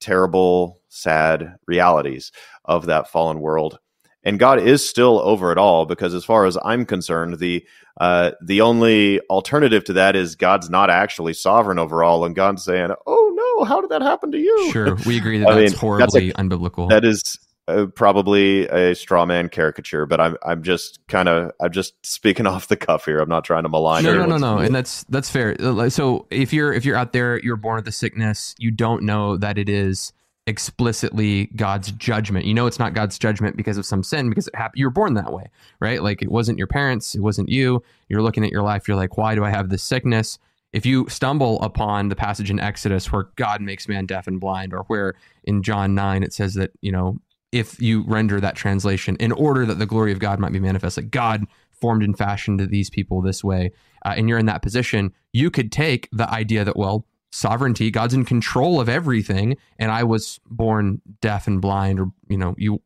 Speaker 3: terrible, sad realities of that fallen world and God is still over it all because, as far as I'm concerned, the uh, the only alternative to that is God's not actually sovereign over all, and God's saying, "Oh no, how did that happen to you?"
Speaker 1: Sure, we agree that that's mean, horribly that's unbiblical.
Speaker 3: That is uh, probably a straw man caricature, but I'm I'm just kind of I'm just speaking off the cuff here. I'm not trying to malign.
Speaker 1: No, no, no, no, and that's that's fair. So if you're if you're out there, you're born with a sickness, you don't know that it is explicitly God's judgment. You know it's not God's judgment because of some sin because it happened. You were born that way, right? Like it wasn't your parents, it wasn't you. You're looking at your life. You're like, why do I have this sickness? If you stumble upon the passage in Exodus where God makes man deaf and blind, or where in John nine it says that you know if you render that translation in order that the glory of God might be manifest, like God formed and fashioned these people this way, uh, and you're in that position, you could take the idea that well sovereignty. God's in control of everything. And I was born deaf and blind, or, you know, you,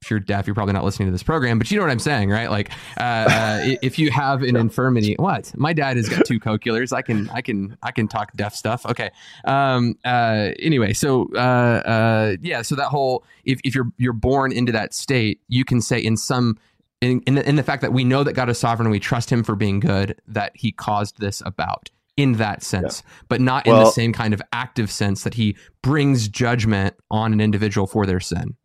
Speaker 1: if you're deaf, you're probably not listening to this program, but you know what I'm saying, right? Like, uh, uh, if you have an infirmity, what? My dad has got two cochlears. I can, I can, I can talk deaf stuff. Okay. Um, uh, anyway, so, uh, uh, yeah, so that whole, if, if you're, you're born into that state, you can say in some, in, in the, in the fact that we know that God is sovereign we trust him for being good, that he caused this about in that sense, yeah. but not well, in the same kind of active sense that he brings judgment on an individual for their sin.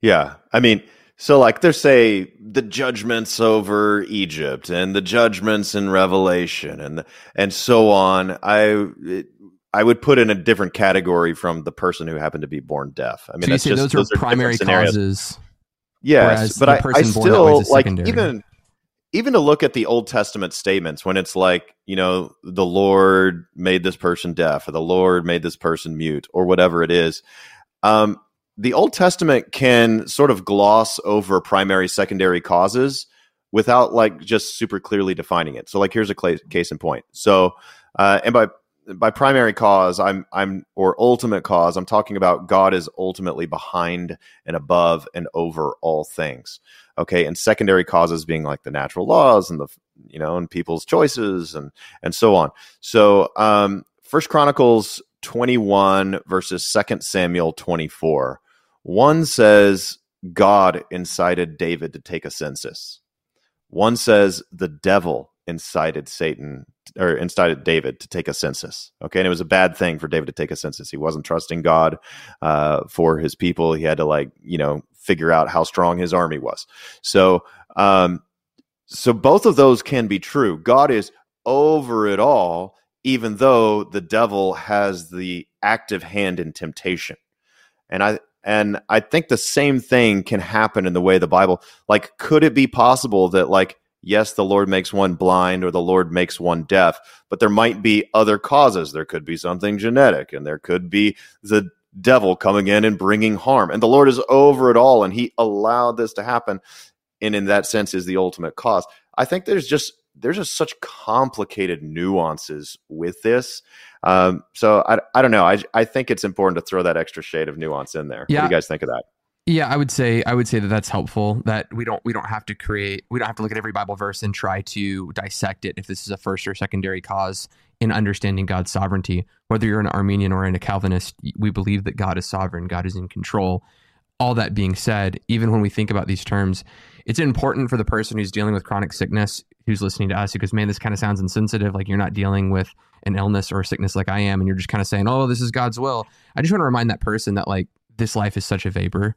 Speaker 3: Yeah. I mean, so like there's say the judgments over Egypt and the judgments in Revelation and and so on. I it, I would put in a different category from the person who happened to be born deaf. I mean,
Speaker 1: so just, those, those are primary causes.
Speaker 3: Yes, but I, I still like even even to look at the Old Testament statements when it's like, you know, the Lord made this person deaf or the Lord made this person mute or whatever it is. Um, the Old Testament can sort of gloss over primary, secondary causes, without like just super clearly defining it. So like here's a case in point. So uh, and by by primary cause, I'm I'm or ultimate cause, I'm talking about God is ultimately behind and above and over all things. Okay, and secondary causes being like the natural laws and the you know and people's choices and and so on. So um, First Chronicles 21 versus Second Samuel 24. One says God incited David to take a census. One says the devil incited Satan or incited David to take a census. Okay, and it was a bad thing for David to take a census. He wasn't trusting God uh, for his people. He had to like you know figure out how strong his army was. So, um, so both of those can be true. God is over it all, even though the devil has the active hand in temptation. And I and I think the same thing can happen in the way the Bible like could it be possible that like yes, the Lord makes one blind or the Lord makes one deaf, but there might be other causes. There could be something genetic and there could be the devil coming in and bringing harm. And the Lord is over it all and he allowed this to happen and in that sense is the ultimate cause. I think there's just there's just such complicated nuances with this. Um, so I, I don't know. I, I think it's important to throw that extra shade of nuance in there. Yeah. What do you guys think of that?
Speaker 1: Yeah, I would say I would say that that's helpful. That we don't we don't have to create we don't have to look at every Bible verse and try to dissect it if this is a first or secondary cause in understanding God's sovereignty. Whether you're an Arminian or in a Calvinist, we believe that God is sovereign, God is in control. All that being said, even when we think about these terms, it's important for the person who's dealing with chronic sickness who's listening to us because man, this kind of sounds insensitive. Like you're not dealing with an illness or a sickness like I am, and you're just kind of saying, "Oh, this is God's will." I just want to remind that person that like this life is such a vapor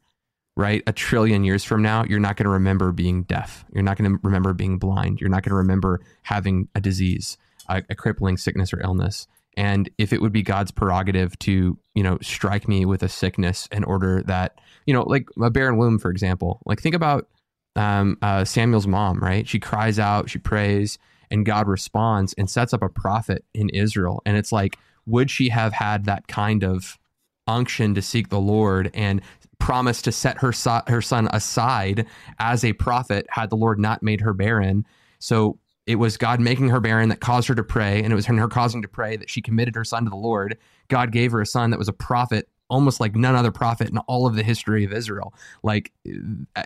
Speaker 1: right? A trillion years from now, you're not going to remember being deaf. You're not going to remember being blind. You're not going to remember having a disease, a, a, crippling sickness or illness. And if it would be God's prerogative to, you know, strike me with a sickness in order that, you know, like a barren womb, for example, like think about um, uh, Samuel's mom, right? She cries out, she prays, and God responds and sets up a prophet in Israel. And it's like, would she have had that kind of unction to seek the Lord and promised to set her so- her son aside as a prophet had the Lord not made her barren. So it was God making her barren that caused her to pray, and it was her causing to pray that she committed her son to the Lord. God gave her a son that was a prophet, almost like none other prophet in all of the history of Israel. Like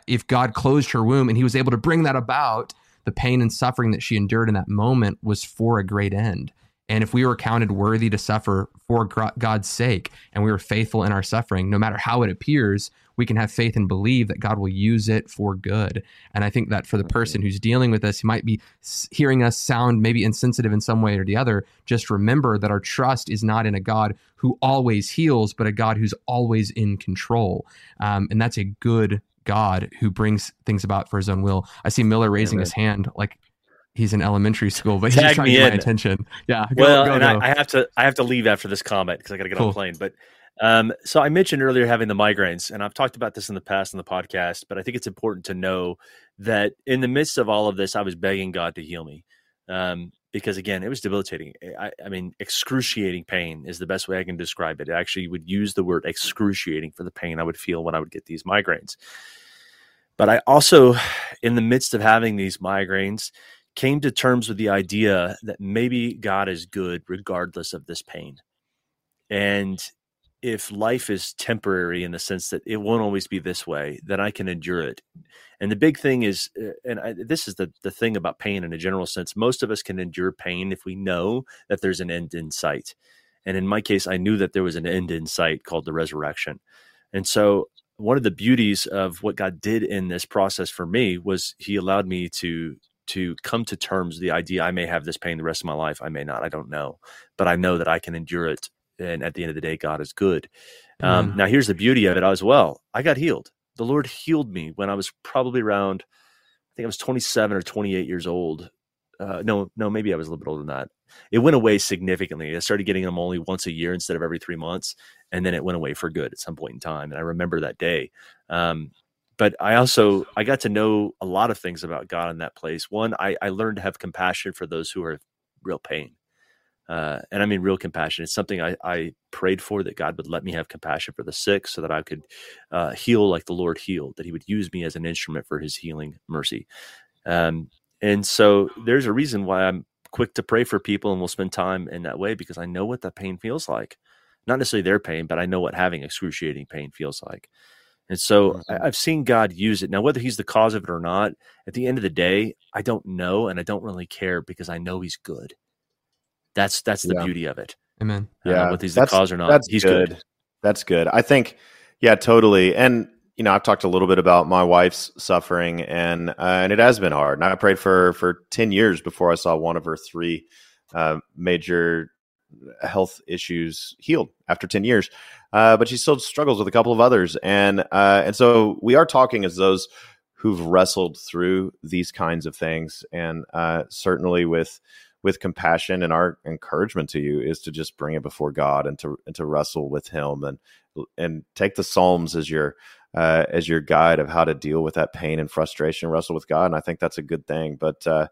Speaker 1: if God closed her womb and he was able to bring that about, the pain and suffering that she endured in that moment was for a great end. And if we were counted worthy to suffer for God's sake and we were faithful in our suffering, no matter how it appears, we can have faith and believe that God will use it for good. And I think that for the person who's dealing with this, who might be hearing us sound maybe insensitive in some way or the other, just remember that our trust is not in a God who always heals, but a God who's always in control. Um, and that's a good God who brings things about for his own will. I see Miller raising Amen. his hand like he's in elementary school, but he's trying to get in. my attention. Yeah.
Speaker 2: Go, well, go, and go. I, I, have to I have to leave after this comment because I got to get cool. on the plane. But um, so I mentioned earlier having the migraines, and I've talked about this in the past in the podcast. But I think it's important to know that in the midst of all of this, I was begging God to heal me. Um, because again, it was debilitating. I, I, mean, excruciating pain is the best way I can describe it. I actually would use the word excruciating for the pain I would feel when I would get these migraines. But I also, in the midst of having these migraines, came to terms with the idea that maybe God is good regardless of this pain. And if life is temporary in the sense that it won't always be this way, then I can endure it. And the big thing is, uh, and I, this is the, the thing about pain in a general sense, most of us can endure pain if we know that there's an end in sight. And in my case, I knew that there was an end in sight called the resurrection. And so, one of the beauties of what God did in this process for me was He allowed me to to come to terms with the idea I may have this pain the rest of my life. I may not. I don't know. But I know that I can endure it. And at the end of the day, God is good. Um, now, here's the beauty of it as well. I got healed. The Lord healed me when I was probably around, I think I was 27 or 28 years old. Uh, no, no, maybe I was a little bit older than that. It went away significantly. I started getting them only once a year instead of every three months, and then it went away for good at some point in time. And I remember that day. Um, but I also I got to know a lot of things about God in that place. One, I, I learned to have compassion for those who are real pain. Uh, and I mean real compassion. It's something I, I prayed for that God would let me have compassion for the sick, so that I could uh, heal like the Lord healed. That He would use me as an instrument for His healing mercy. Um, and so there's a reason why I'm quick to pray for people and we'll spend time in that way because I know what the pain feels like. Not necessarily their pain, but I know what having excruciating pain feels like. And so
Speaker 3: Mhm.
Speaker 2: I, I've seen God use it. Now, whether he's the cause of it or not, at the end of the day, I don't know and I don't really care because I know he's good. That's that's the
Speaker 3: Yeah.
Speaker 2: beauty of it.
Speaker 1: Amen.
Speaker 2: Uh,
Speaker 3: Yeah,
Speaker 2: whether he's the
Speaker 3: that's-
Speaker 2: cause or not,
Speaker 3: That's
Speaker 2: he's
Speaker 3: good.
Speaker 2: good.
Speaker 3: That's good. I think, yeah, totally. And you know, I've talked a little bit about my wife's suffering, and uh, and it has been hard. And I prayed for for ten years before I saw one of her three uh, major health issues healed after ten years. Uh, but she still struggles with a couple of others, and uh, and so we are talking as those who've wrestled through these kinds of things, and uh, certainly with with compassion and our encouragement to you is to just bring it before God and to and to wrestle with Him and and take the Psalms as your uh, as your guide of how to deal with that pain and frustration, wrestle with God, and I think that's a good thing. But uh,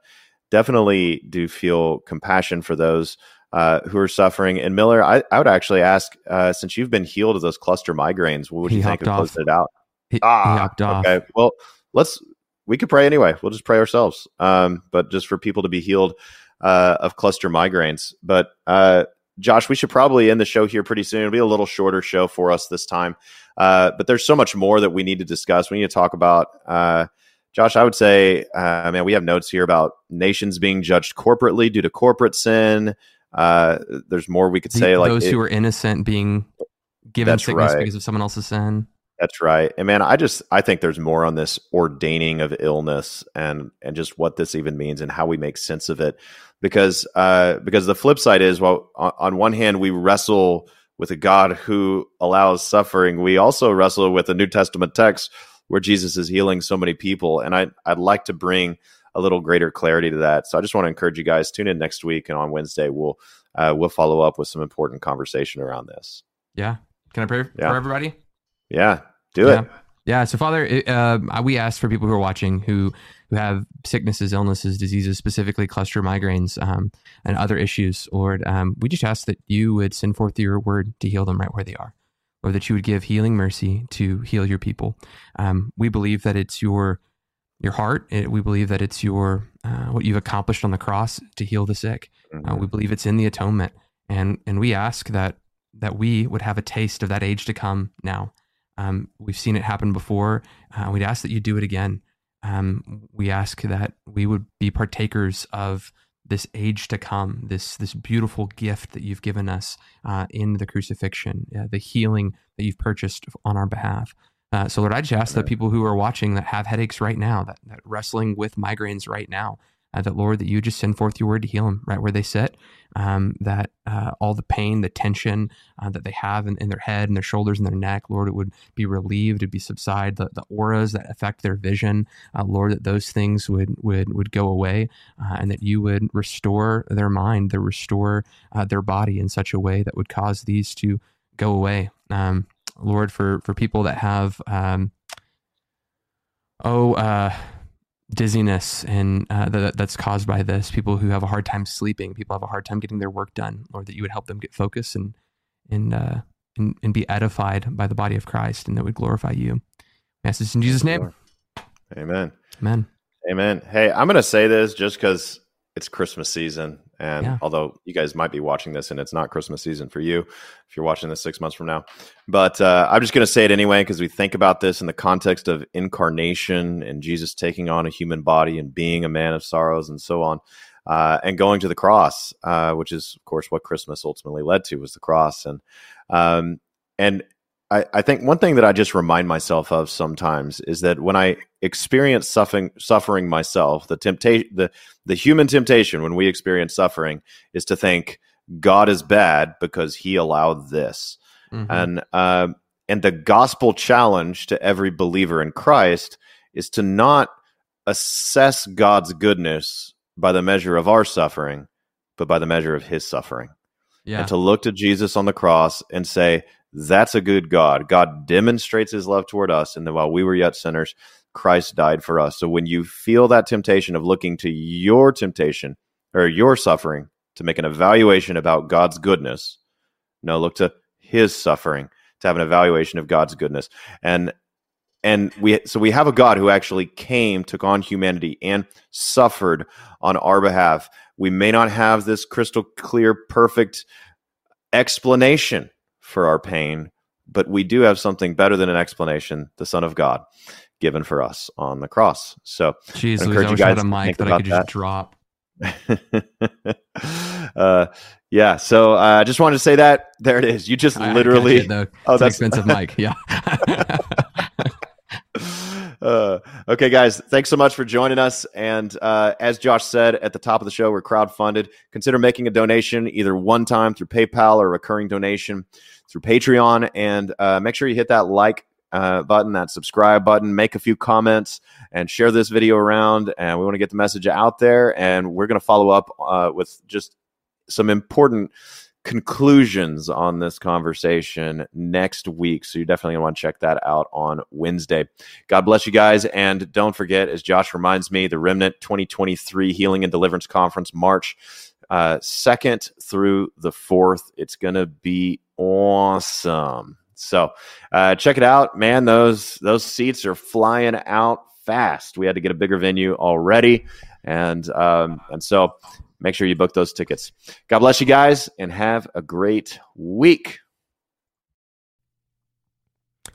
Speaker 3: definitely do feel compassion for those uh, who are suffering. And Miller, I, I would actually ask, uh, since you've been healed of those cluster migraines, what would
Speaker 1: He
Speaker 3: you think of
Speaker 1: off.
Speaker 3: closing it out?
Speaker 1: He, he
Speaker 3: Ah,
Speaker 1: hopped off.
Speaker 3: Okay. Well, let's we could pray anyway. We'll just pray ourselves. Um, but just for people to be healed uh, of cluster migraines. But uh, Josh, we should probably end the show here pretty soon. It'll be a little shorter show for us this time. Uh, but there's so much more that we need to discuss. We need to talk about. Uh, Josh, I would say, uh, man, we have notes here about nations being judged corporately due to corporate sin. Uh, there's more we could
Speaker 1: The-
Speaker 3: say, like
Speaker 1: those
Speaker 3: it-
Speaker 1: who are innocent being given sickness
Speaker 3: right.
Speaker 1: because of someone else's sin.
Speaker 3: That's right. And man, I just I think there's more on this ordaining of illness and and just what this even means and how we make sense of it. Because uh because the flip side is well on, on one hand we wrestle with a God who allows suffering. We also wrestle with a New Testament text where Jesus is healing so many people. And I I'd like to bring a little greater clarity to that. So I just want to encourage you guys tune in next week and on Wednesday we'll uh, we'll follow up with some important conversation around this.
Speaker 1: Yeah. Can I pray
Speaker 3: Yeah.
Speaker 1: for everybody?
Speaker 3: Yeah, do
Speaker 1: yeah.
Speaker 3: it.
Speaker 1: Yeah. So, Father, uh, we ask for people who are watching who who have sicknesses, illnesses, diseases, specifically cluster migraines um, and other issues. Lord, um, we just ask that you would send forth your word to heal them right where they are, or that you would give healing mercy to heal your people. Um, we believe that it's your your heart. It, we believe that it's your uh, what you've accomplished on the cross to heal the sick. Uh, we believe it's in the atonement, and and we ask that that we would have a taste of that age to come now. Um, we've seen it happen before. Uh, we'd ask that you do it again. Um, we ask that we would be partakers of this age to come, this this beautiful gift that you've given us uh, in the crucifixion, uh, the healing that you've purchased on our behalf. Uh, so, Lord, I just ask that people who are watching that have headaches right now, that, that wrestling with migraines right now, uh, that Lord, that you just send forth your word to heal them right where they sit. Um, that uh, all the pain, the tension uh, that they have in, in their head and their shoulders and their neck, Lord, it would be relieved, it'd be subside. The, the auras that affect their vision, uh, Lord, that those things would would would go away, uh, and that you would restore their mind, to restore uh, their body in such a way that would cause these to go away. Um, Lord, for for people that have um, oh uh, dizziness and uh, that, that's caused by this, people who have a hard time sleeping, people have a hard time getting their work done, Lord, that you would help them get focused and and uh, and, and be edified by the body of Christ, and that would glorify you. Yes, it's in Jesus' name.
Speaker 3: Amen.
Speaker 1: Amen.
Speaker 3: Amen. Hey, I'm going to say this just because it's Christmas season. And
Speaker 1: Yeah.
Speaker 3: although you guys might be watching this and it's not Christmas season for you, if you're watching this six months from now, but uh, I'm just going to say it anyway because we think about this in the context of incarnation and Jesus taking on a human body and being a man of sorrows and so on. Uh, and going to the cross, uh, which is, of course, what Christmas ultimately led to was the cross. And um, and I, I think one thing that I just remind myself of sometimes is that when I experience suffering, suffering myself, the temptation, the the human temptation when we experience suffering is to think God is bad because He allowed this,
Speaker 1: Mhm.
Speaker 3: and uh, and the gospel challenge to every believer in Christ is to not assess God's goodness by the measure of our suffering, but by the measure of His suffering
Speaker 1: yeah.
Speaker 3: and to look to Jesus on the cross and say, That's a good God. God demonstrates his love toward us. And then while we were yet sinners, Christ died for us. So when you feel that temptation of looking to your temptation or your suffering to make an evaluation about God's goodness, no, look to his suffering to have an evaluation of God's goodness. And and we so we have a God who actually came, took on humanity, and suffered on our behalf. We may not have this crystal clear, perfect explanation for our pain, but we do have something better than an explanation: the Son of God given for us on the cross. So,
Speaker 1: jeez, I encourage you guys a mic that I could just that. drop.
Speaker 3: uh, yeah. So uh, I uh, just wanted to say that. There it is. You just I, literally.
Speaker 1: I it, oh, that's expensive mic. Yeah.
Speaker 3: uh, okay, guys. Thanks so much for joining us. And uh, as Josh said at the top of the show, we're crowdfunded. Consider making a donation either one time through PayPal or recurring donation through Patreon. And uh, make sure you hit that like uh, button, that subscribe button, make a few comments, and share this video around. And we want to get the message out there. And we're going to follow up uh, with just some important conclusions on this conversation next week. So you definitely want to check that out on Wednesday. God bless you guys. And don't forget, as Josh reminds me, the Remnant 2023 Healing and Deliverance Conference, March uh, 2nd through the 4th. It's going to be awesome. So uh, check it out, man. Those those seats are flying out fast. We had to get a bigger venue already, and um, and so make sure you book those tickets. God bless you guys, and have a great week.